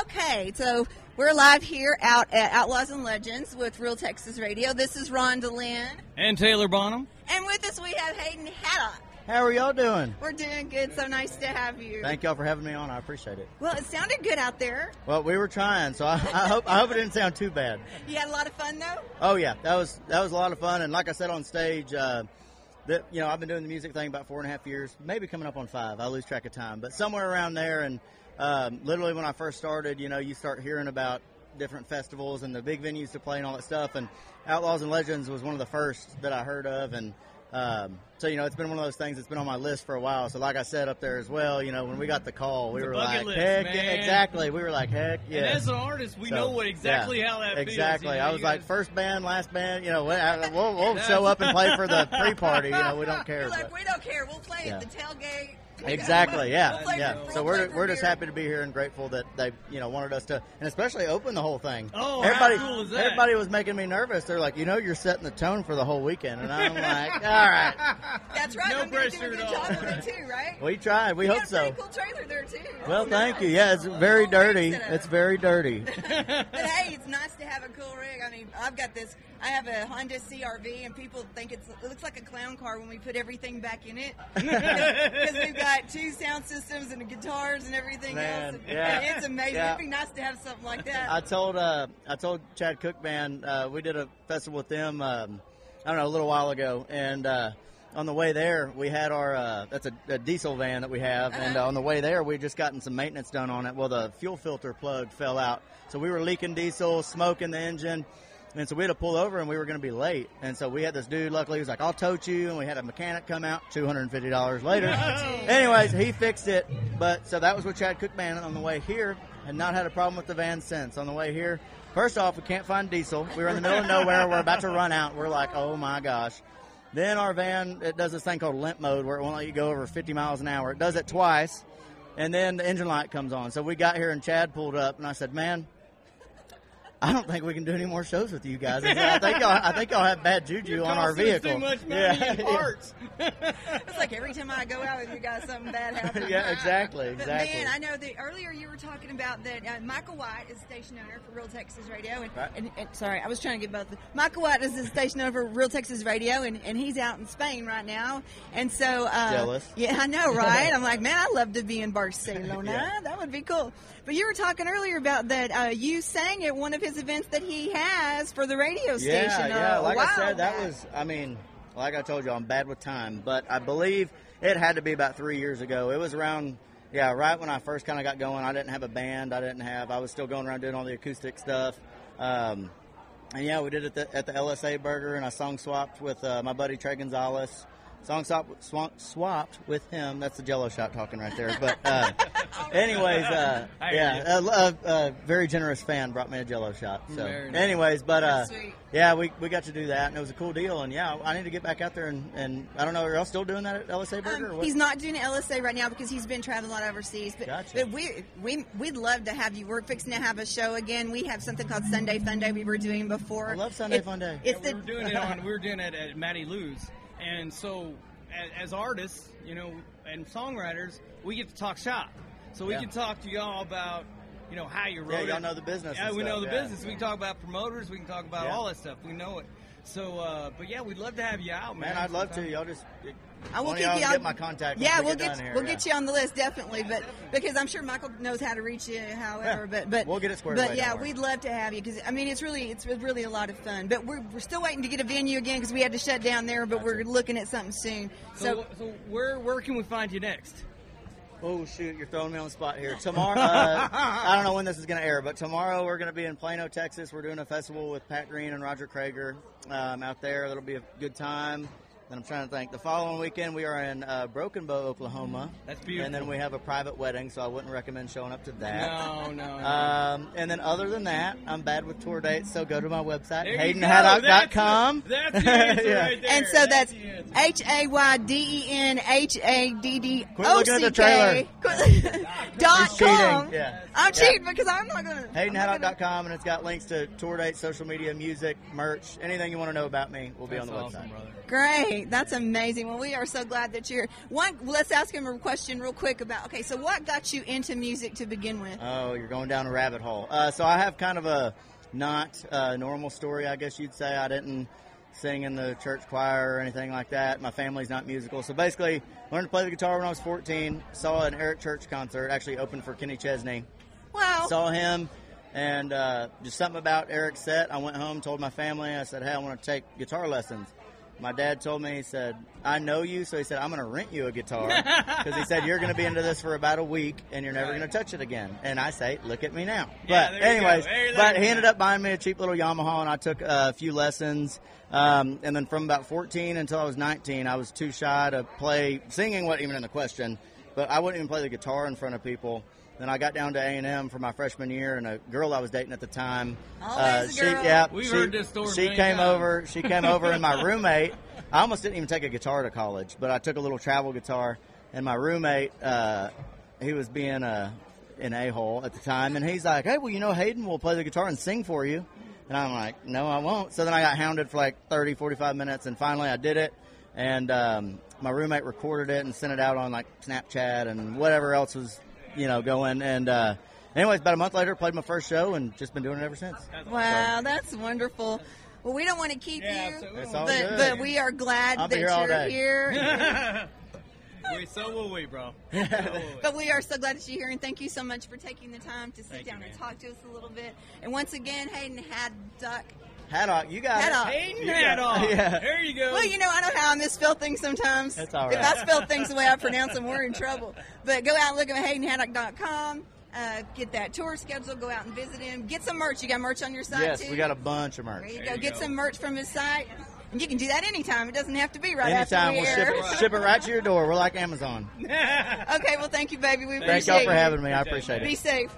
Okay, so we're live here out at Outlaws and Legends with Real Texas Radio. This is Rhonda Lynn. And Taylor Bonham. And with us we have Hayden Haddock. How are y'all doing? We're doing good. So nice to have you. Thank y'all for having me on. I appreciate it. Well, it sounded good out there. Well, we were trying, so I, I hope I hope it didn't sound too bad. You had a lot of fun though. Oh yeah, that was that was a lot of fun, and like I said on stage, uh, that you know I've been doing the music thing about four and a half years, maybe coming up on five. I lose track of time, but somewhere around there. And um, literally when I first started, you know, you start hearing about different festivals and the big venues to play and all that stuff. And Outlaws and Legends was one of the first that I heard of, and um, so you know it's been one of those things that's been on my list for a while. So like I said up there as well, you know when we got the call, we It's were like, list, heck, yeah, exactly. We were like, heck, yeah. And as an artist, we So, know what exactly yeah, how that feels. Exactly. You know, I was you like, guys- first band, last band. You know, we- I- we'll, we'll show up and play for the pre-party. You know, we don't care. You're like, we don't care. We'll play Yeah. at the tailgate. Exactly. Yeah. play Yeah. So we'll play we're we're just happy to be here and grateful that they you know wanted us to and especially open the whole thing. Oh, how everybody cool is that? everybody was making me nervous. They're like, you know, you're setting the tone for the whole weekend, and I'm like, all right, That's right. No I'm gonna do a pressure good at job all. it too, right? we tried. We You hope got so. Cool trailer there too. Well, That's thank nice. you. Yeah, it's very Cool dirty. It's very dirty. But hey, it's nice to have a cool rig. I mean, I've got this. I have a Honda CRV, and people think it's it looks like a clown car when we put everything back in it because we've got two sound systems and the guitars and everything Man, else. And, yeah. it's amazing. Yeah. It'd be nice to have something like that. I told uh, I told Chad Cooke Band uh, we did a festival with them um, I don't know a little while ago, and uh, on the way there we had our uh, that's a, a diesel van that we have, and uh, on the way there we just gotten some maintenance done on it. Well, the fuel filter plug fell out, so we were leaking diesel, smoke in the engine. And so we had to pull over, and we were going to be late. And so we had this dude. Luckily, he was like, "I'll tote you." And we had a mechanic come out. Two hundred and fifty dollars later. Anyways, he fixed it. But so that was with Chad Cooke Band on the way here. Had not had a problem with the van since. On the way here, first off, we can't find diesel. We were in the middle of nowhere. We're about to run out. We're like, "Oh my gosh!" Then our van it does this thing called limp mode, where it won't let you go over fifty miles an hour. It does it twice, and then the engine light comes on. So we got here, and Chad pulled up, and I said, "Man." I don't think we can do any more shows with you guys. I, think y'all, I think y'all have bad juju You're on our costing vehicle. Too much money yeah, in yeah. parts. it's like every time I go out with you guys, something bad happens. Yeah, exactly, But exactly. man, I know that earlier you were talking about that uh, Michael White is station owner for Real Texas Radio, and, Right. and, and sorry, I was trying to get both. Michael White is the station owner for Real Texas Radio, and, and he's out in Spain right now, and so uh, Jealous. Yeah, I know, right? I'm like, man, I'd love to be in Barcelona. Yeah. That would be cool. But you were talking earlier about that uh, you sang at one of his events that he has for the radio station. yeah. uh, a Like I said, that back. was. I mean, like I told you, I'm bad with time, but I believe it had to be about three years ago. It was around. Yeah, right when I first kind of got going, I didn't have a band. I didn't have. I was still going around doing all the acoustic stuff. Um, and yeah, we did it at the, at the LSA Burger, and I song swapped with uh, my buddy Trey Gonzalez. Song swap, swap, swapped with him. That's the Jello shot talking right there. But uh, anyways, uh, yeah, a, a, a very generous fan brought me a Jello shot. So, nice. anyways, but uh, yeah, we, we got to do that, and it was a cool deal. And yeah, I need to get back out there and, and I don't know, are y'all still doing that at LSA Burger? or Um, what? he's not doing LSA right now because he's been traveling a lot overseas. But, Gotcha. but we we we'd love to have you. We're fixing to have a show again. We have something called Sunday Fun Day. We were doing before. I love Sunday It- Fun Day. It's we the were doing it on. We were doing it at Maddie Lou's, and so as, as artists, you know, and songwriters, we get to talk shop. So we Yeah. can talk to y'all about, you know, how you wrote Yeah, y'all know the business Yeah, and we know the yeah. business. We can talk about promoters. We can talk about Yeah. all that stuff. We know it. So, uh, but yeah, we'd love to have you out, man. Man, I'd love to. Y'all just. I will keep y'all. Get on- my contact. Yeah, we we'll get get here, we'll yeah. get you on the list definitely. But because I'm sure Michael knows how to reach you. However, Yeah, but but we'll get it squared But away, yeah, we'd love to have you because I mean it's really it's really a lot of fun. But we're, we're still waiting to get a venue again because we had to shut down there. But we're looking at something soon. So, So, so where where can we find you next? Oh shoot, you're throwing me on the spot here. Tomorrow, uh, I don't know when this is going to air, but tomorrow we're going to be in Plano, Texas. We're doing a festival with Pat Green and Roger Creager um, out there. That'll be a good time. Then I'm trying to think. The following weekend we are in uh, Broken Bow, Oklahoma. That's beautiful. And then we have a private wedding, so I wouldn't recommend showing up to that. No, no. no. Um, and then other than that, I'm bad with tour dates, so go to my website, There you haydenhaddock.com. That's the, that's the answer Yeah. right there. and so that's the answer. H A Y D E N H A D D Quit looking at the trailer. Dot He's cheating, com. yeah. I'm Yeah. cheating because I'm not gonna. I'm not gonna- haydenhaddock.com, and it's got links to tour dates, social media, music, merch, anything you want to know about me will be That's on the awesome, website. brother. Great. Great. That's amazing. Well, we are so glad that you're. One, let's ask him a question real quick about. Okay, so what got you into music to begin with? Oh, you're going down a rabbit hole. Uh, so I have kind of a not uh, normal story, I guess you'd say. I didn't sing in the church choir or anything like that. My family's not musical. So basically, learned to play the guitar when I was 14. Saw an Eric Church concert, actually opened for Kenny Chesney. Wow. Saw him, and uh, just something about Eric's set. I went home, told my family, I said, hey, I want to take guitar lessons. My dad told me, he said, I know you, so he said, I'm going to rent you a guitar. Because he said, you're going to be into this for about a week and you're never Right. going to touch it again. And I say, look at me now. Yeah, but, there you go. anyways, but he ended up buying me a cheap little Yamaha and I took a few lessons. Um, and then from about 14 until I was 19, I was too shy to play. Singing wasn't even in the question, but I wouldn't even play the guitar in front of people. Then I got down to A and M for my freshman year, and a girl I was dating at the time. uh, Always a she, yeah, We've she, heard this story She million came times. over. She came over, and my roommate. I almost didn't even take a guitar to college, but I took a little travel guitar, and my roommate, uh, he was being a an a hole at the time, and he's like, "Hey, well, you know, Hayden will play the guitar and sing for you." And I'm like, "No, I won't." So then I got hounded for like 30, 45 minutes, and finally I did it. And um, my roommate recorded it and sent it out on like Snapchat and whatever else was, you know, going. And uh, anyways, about a month later, played my first show and just been doing it ever since. That's Wow, that's wonderful. Well, we don't want to keep Yeah, you. It's all but good. but we are glad I'll that here you're day. here. we so will we, bro. So will we. But we are so glad that you're here, and thank you so much for taking the time to sit Thank you, down and talk to us a little bit. And once again, Hayden Haddock. Haddock, you got Haddock. it. Hayden You got- Haddock. Yeah. There you go. Well, you know, I know how I misspell things sometimes. That's all If. I spell things the way I pronounce them, we're in trouble. But go out and look at HaydenHaddock.com. Uh, get that tour schedule. Go out and visit him. Get some merch. You got merch on your site Yes, too. we got a bunch of merch. There you There go. you Get go. some merch from his site, and you can do that anytime. It doesn't have to be right Anytime after we'll ship it, ship it right to your door. We're like Amazon. okay. Well, thank you, baby. We appreciate it. Thank y'all for having me. I Appreciate appreciate it. it. Be safe.